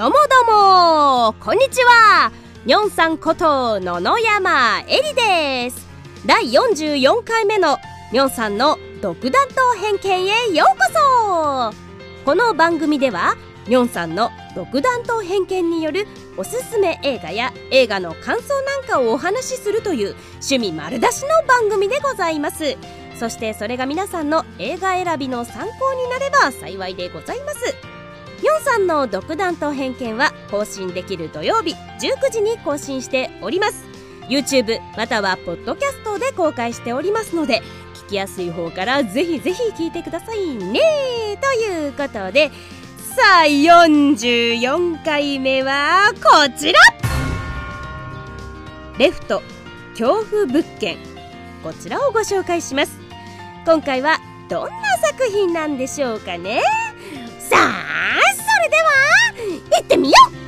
どうもどうも。こんにちは。にょんさんこと野々山えりです。第44回目のにょんさんの独断と偏見へようこそ。この番組ではにょんさんの独断と偏見によるおすすめ映画や映画の感想なんかをお話しするという趣味丸出しの番組でございます。そしてそれが皆さんの映画選びの参考になれば幸いでございます。ヨンさんの独断と偏見は更新できる土曜日19時に更新しております。YouTube またはポッドキャストで公開しておりますので聞きやすい方からぜひぜひ聞いてくださいね。ということでさあ44回目はこちら。レフト恐怖物件。こちらをご紹介します。今回はどんな作品なんでしょうかね。さあそれでは行ってみよう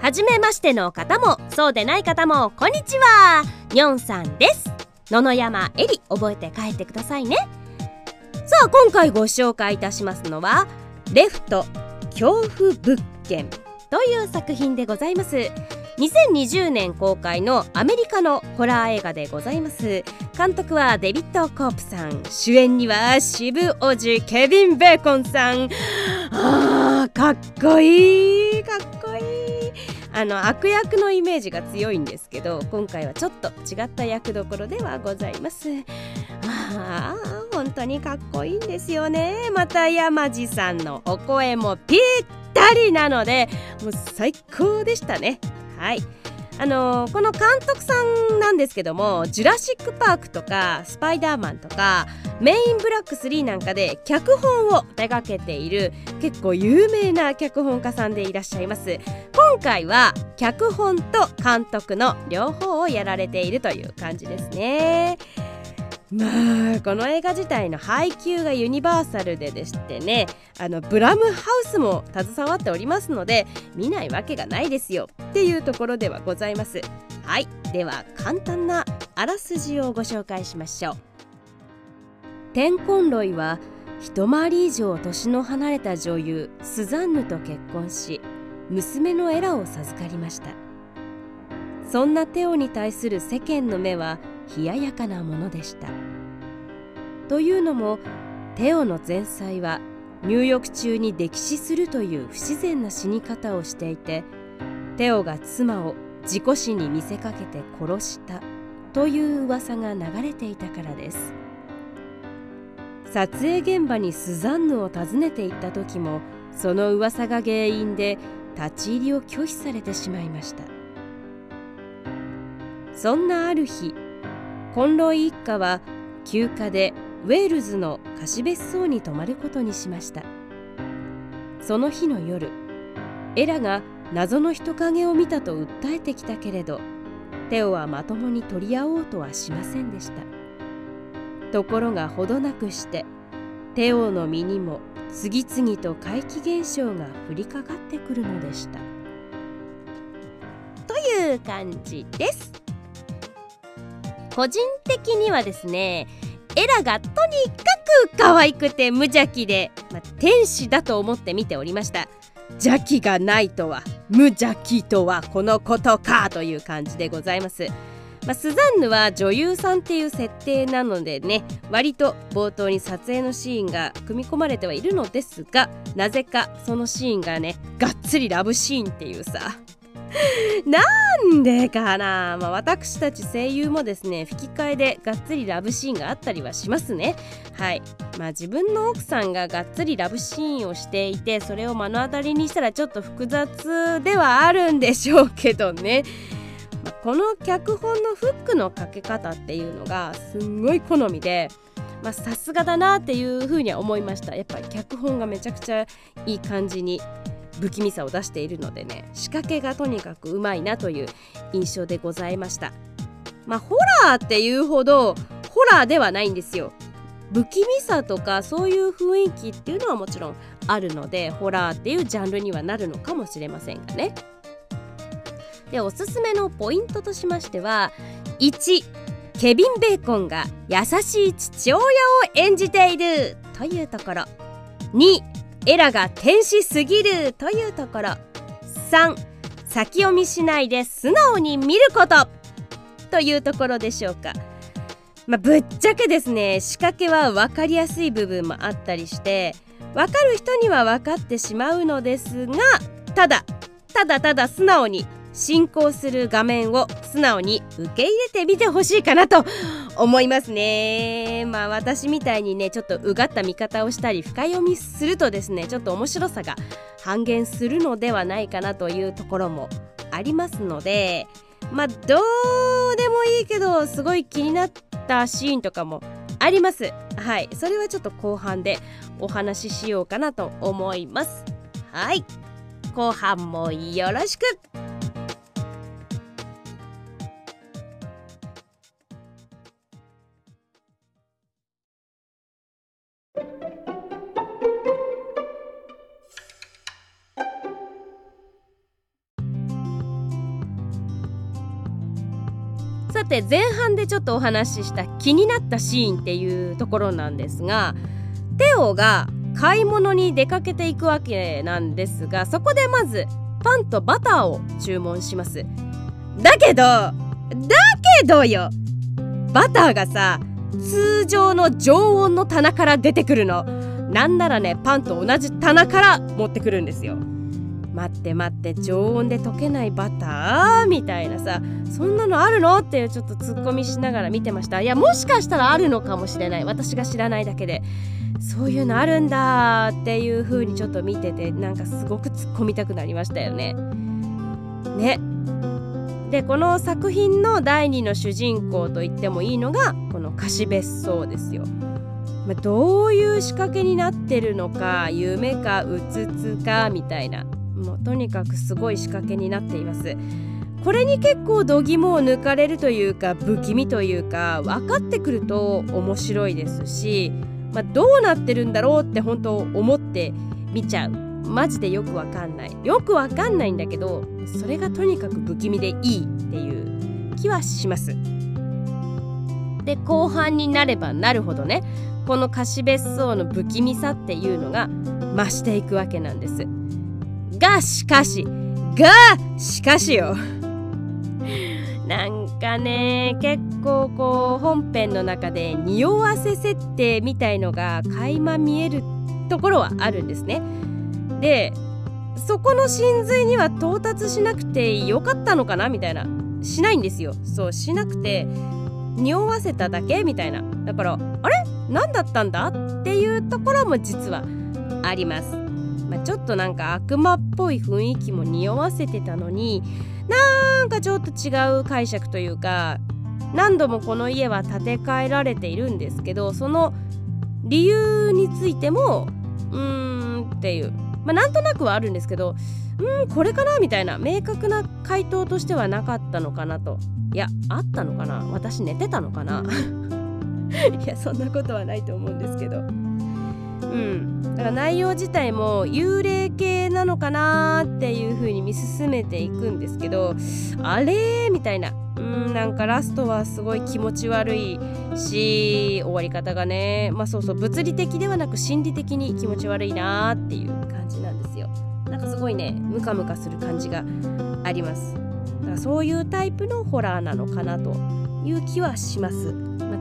はじめましての方もそうでない方もこんにちは。にょんさんです。野々山えり覚えて帰ってくださいね。さあ今回ご紹介いたしますのはレフト恐怖物件。という作品でございます。2020年公開のアメリカのホラー映画でございます。監督はデビッド・コープさん。主演には渋おじケビン・ベーコンさん。あーかっこいいかっこいい。あの悪役のイメージが強いんですけど今回はちょっと違った役どころではございます。あー本当にかっこいいんですよね。また山地さんのお声もぴったりなのでもう最高でしたね。はい。あのーこの監督さんなんですけども「ジュラシック・パーク」とか「スパイダーマン」とか「メイン・ブラック3」なんかで脚本を手掛けている結構有名な脚本家さんでいらっしゃいます。今回は脚本と監督の両方をやられているという感じですね。まあこの映画自体の配給がユニバーサルででしてねあのブラムハウスも携わっておりますので見ないわけがないですよ。っていうところではございます。はい。では簡単なあらすじをご紹介しましょう。テンコンロイは一回り以上年の離れた女優スザンヌと結婚し娘のエラを授かりました。そんなテオに対する世間の目は冷ややかなものでした。というのもテオの前妻は入浴中に溺死するという不自然な死に方をしていてテオが妻を事故死に見せかけて殺したという噂が流れていたからです。撮影現場にスザンヌを訪ねて行った時もその噂が原因で立ち入りを拒否されてしまいました。そんなある日コンロイ一家は休暇でウェールズの貸別荘に泊まることにしました。その日の夜エラが謎の人影を見たと訴えてきたけれどテオはまともに取り合おうとはしませんでした。ところがほどなくしてテオの身にも次々と怪奇現象が降りかかってくるのでした。という感じです。個人的にはですねエラがとにかく可愛くて無邪気で、まあ、天使だと思って見ておりました。邪気がないとは無邪気とはこのことかという感じでございます、まあ、スザンヌは女優さんっていう設定なのでね割と冒頭に撮影のシーンが組み込まれてはいるのですがなぜかそのシーンがねがっつりラブシーンっていうさなんでかな、まあ、私たち声優もですね吹き替えでがっつりラブシーンがあったりはしますね。はい。まあ自分の奥さんががっつりラブシーンをしていてそれを目の当たりにしたらちょっと複雑ではあるんでしょうけどね。まあこの脚本のフックのかけ方っていうのがすんごい好みでさすがだなっていうふうには思いました。やっぱり脚本がめちゃくちゃいい感じに不気味さを出しているのでね仕掛けがとにかくうまいなという印象でございました。まあホラーっていうほどホラーではないんですよ。不気味さとかそういう雰囲気っていうのはもちろんあるのでホラーっていうジャンルにはなるのかもしれませんがね。でおすすめのポイントとしましては1ケビン・ベーコンが優しい父親を演じているというところ。2エラが天使すぎるというところ。3先読みしないで素直に見ること。というところでしょうか。まあ、ぶっちゃけですね。仕掛けは分かりやすい部分もあったりして分かる人には分かってしまうのですがただただただ素直に進行する画面を素直に受け入れてみてほしいかなと思いますね。まあ私みたいにねちょっとうがった見方をしたり深読みするとですねちょっと面白さが半減するのではないかなというところもありますのでまあどうでもいいけどすごい気になったシーンとかもあります。はい。それはちょっと後半でお話ししようかなと思います。はい。後半もよろしく。さて前半でちょっとお話しした気になったシーンっていうところなんですがテオが買い物に出かけていくわけなんですがそこでまずパンとバターを注文します。だけどだけどよバターがさ通常の常温の棚から出てくるの。なんならねパンと同じ棚から持ってくるんですよ。待って待って常温で溶けないバター？みたいなさ。そんなのあるの？っていうちょっとツッコミしながら見てました。いやもしかしたらあるのかもしれない。私が知らないだけで。そういうのあるんだっていう風にちょっと見ててなんかすごく突っ込みたくなりましたよね。ね。でこの作品の第二の主人公と言ってもいいのがこの貸別荘ですよ。まあ、どういう仕掛けになってるのか夢かうつつかみたいな。もうとにかくすごい仕掛けになっています。これに結構度肝を抜かれるというか不気味というか分かってくると面白いですし、まあ、どうなってるんだろうって本当思って見ちゃう。マジでよくわかんない。よくわかんないんだけどそれがとにかく不気味でいいっていう気はします。で後半になればなるほどねこの貸別荘の不気味さっていうのが増していくわけなんです。がしかしがしかしよ。なんかね結構こう本編の中で匂わせ設定みたいのが垣間見えるところはあるんですね。でそこの真髄には到達しなくてよかったのかなみたいな。しないんですよ。そうしなくて匂わせただけみたいな。だからあれ？何だったんだ？っていうところも実はあります。まあ、ちょっとなんか悪魔っぽい雰囲気も匂わせてたのになんかちょっと違う解釈というか何度もこの家は建て替えられているんですけどその理由についてもうーんっていう、まあ、なんとなくはあるんですけどうんこれかなみたいな明確な回答としてはなかったのかなと。いやあったのかな？私寝てたのかな？いやそんなことはないと思うんですけど。うん。だから内容自体も幽霊系なのかなっていう風に見進めていくんですけどあれみたいな。うんなんかラストはすごい気持ち悪いし終わり方がね。まあそうそう物理的ではなく心理的に気持ち悪いなっていう感じなんですよ。なんかすごいねムカムカする感じがあります。だからそういうタイプのホラーなのかなという気はします、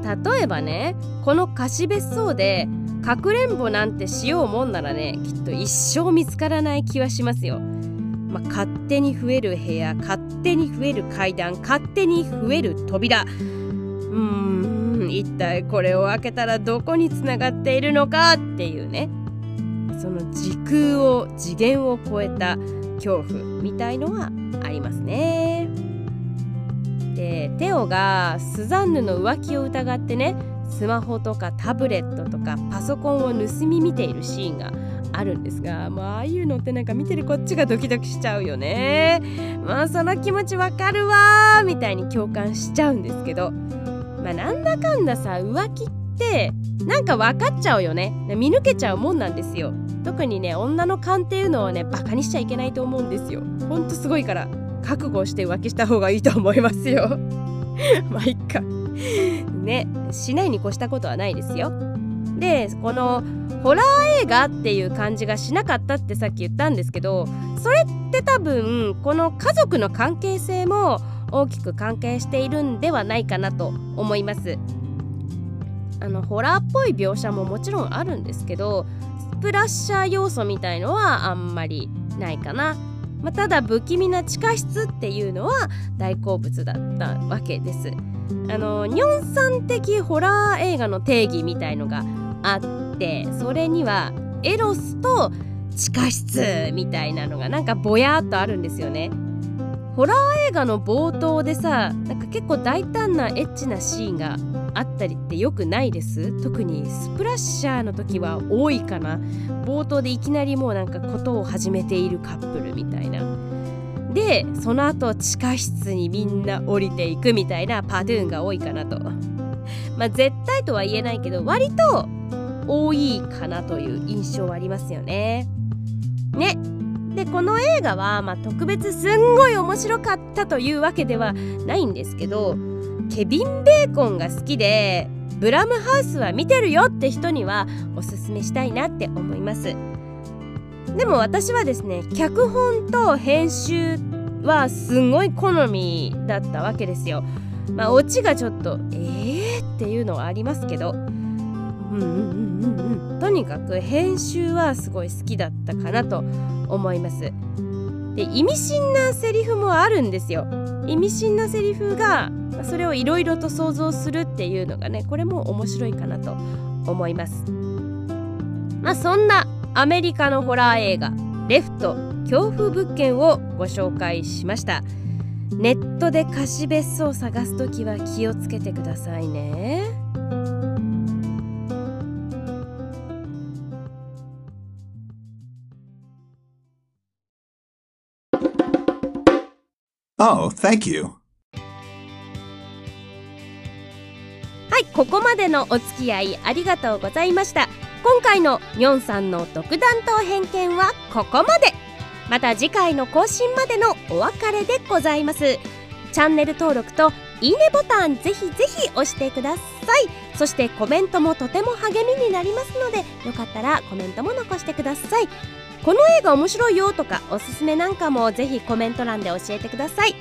例えばねこの貸別荘でかくれんぼなんてしようもんならねきっと一生見つからない気はしますよ。まあ、勝手に増える部屋勝手に増える階段勝手に増える扉うーん一体これを開けたらどこにつながっているのかっていうねその時空を次元を超えた恐怖みたいのはありますね。でテオがスザンヌの浮気を疑ってねスマホとかタブレットとかパソコンを盗み見ているシーンがあるんですが、まあ、ああいうのってなんか見てるこっちがドキドキしちゃうよね。まあその気持ちわかるわみたいに共感しちゃうんですけど、まあ、なんだかんださ浮気ってなんか分かっちゃうよね。見抜けちゃうもんなんですよ。特にね女の勘っていうのはねバカにしちゃいけないと思うんですよ。ほんとすごいから。覚悟して浮気した方がいいと思いますよ。まあいっか。ね。しないに越したことはないですよ。でこのホラー映画っていう感じがしなかったってさっき言ったんですけどそれって多分この家族の関係性も大きく関係しているんではないかなと思います。あのホラーっぽい描写ももちろんあるんですけどスプラッシャー要素みたいのはあんまりないかな、まあ、ただ不気味な地下室っていうのは大好物だったわけです。あのニョンさん的ホラー映画の定義みたいのがあってそれにはエロスと地下室みたいなのがなんかぼやっとあるんですよね。ホラー映画の冒頭でさなんか結構大胆なエッチなシーンがあったりってよくないです？特にスプラッシャーの時は多いかな。冒頭でいきなりもうなんかことを始めているカップルみたいな。でその後地下室にみんな降りていくみたいなパトゥーンが多いかなと。まあ絶対とは言えないけど割と多いかなという印象はありますよね。ね。でこの映画は、まあ、特別すんごい面白かったというわけではないんですけどケビン・ベーコンが好きでブラムハウスは見てるよって人にはおすすめしたいなって思います。でも私はですね脚本と編集はすごい好みだったわけですよ。まあオチがちょっとえーっていうのはありますけど。うんうんうんうんうん。とにかく編集はすごい好きだったかなと思います。で意味深なセリフもあるんですよ。意味深なセリフがそれをいろいろと想像するっていうのがねこれも面白いかなと思います。まあそんなアメリカのホラー映画「レフト恐怖物件」をご紹介しました。ネットで貸し別荘を探す時は気をつけてくださいね。Oh, thank you. ここまでのお付き合いありがとうございました。今回のニョンさんの独断と偏見はここまで。また次回の更新までのお別れでございます。チャンネル登録といいねボタンぜひぜひ押してください。そしてコメントもとても励みになりますので、よかったらコメントも残してください。この映画面白いよとかおすすめなんかもぜひコメント欄で教えてください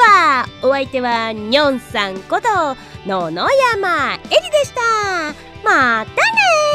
はお相手はにょんさんこと野々山えりでした。またね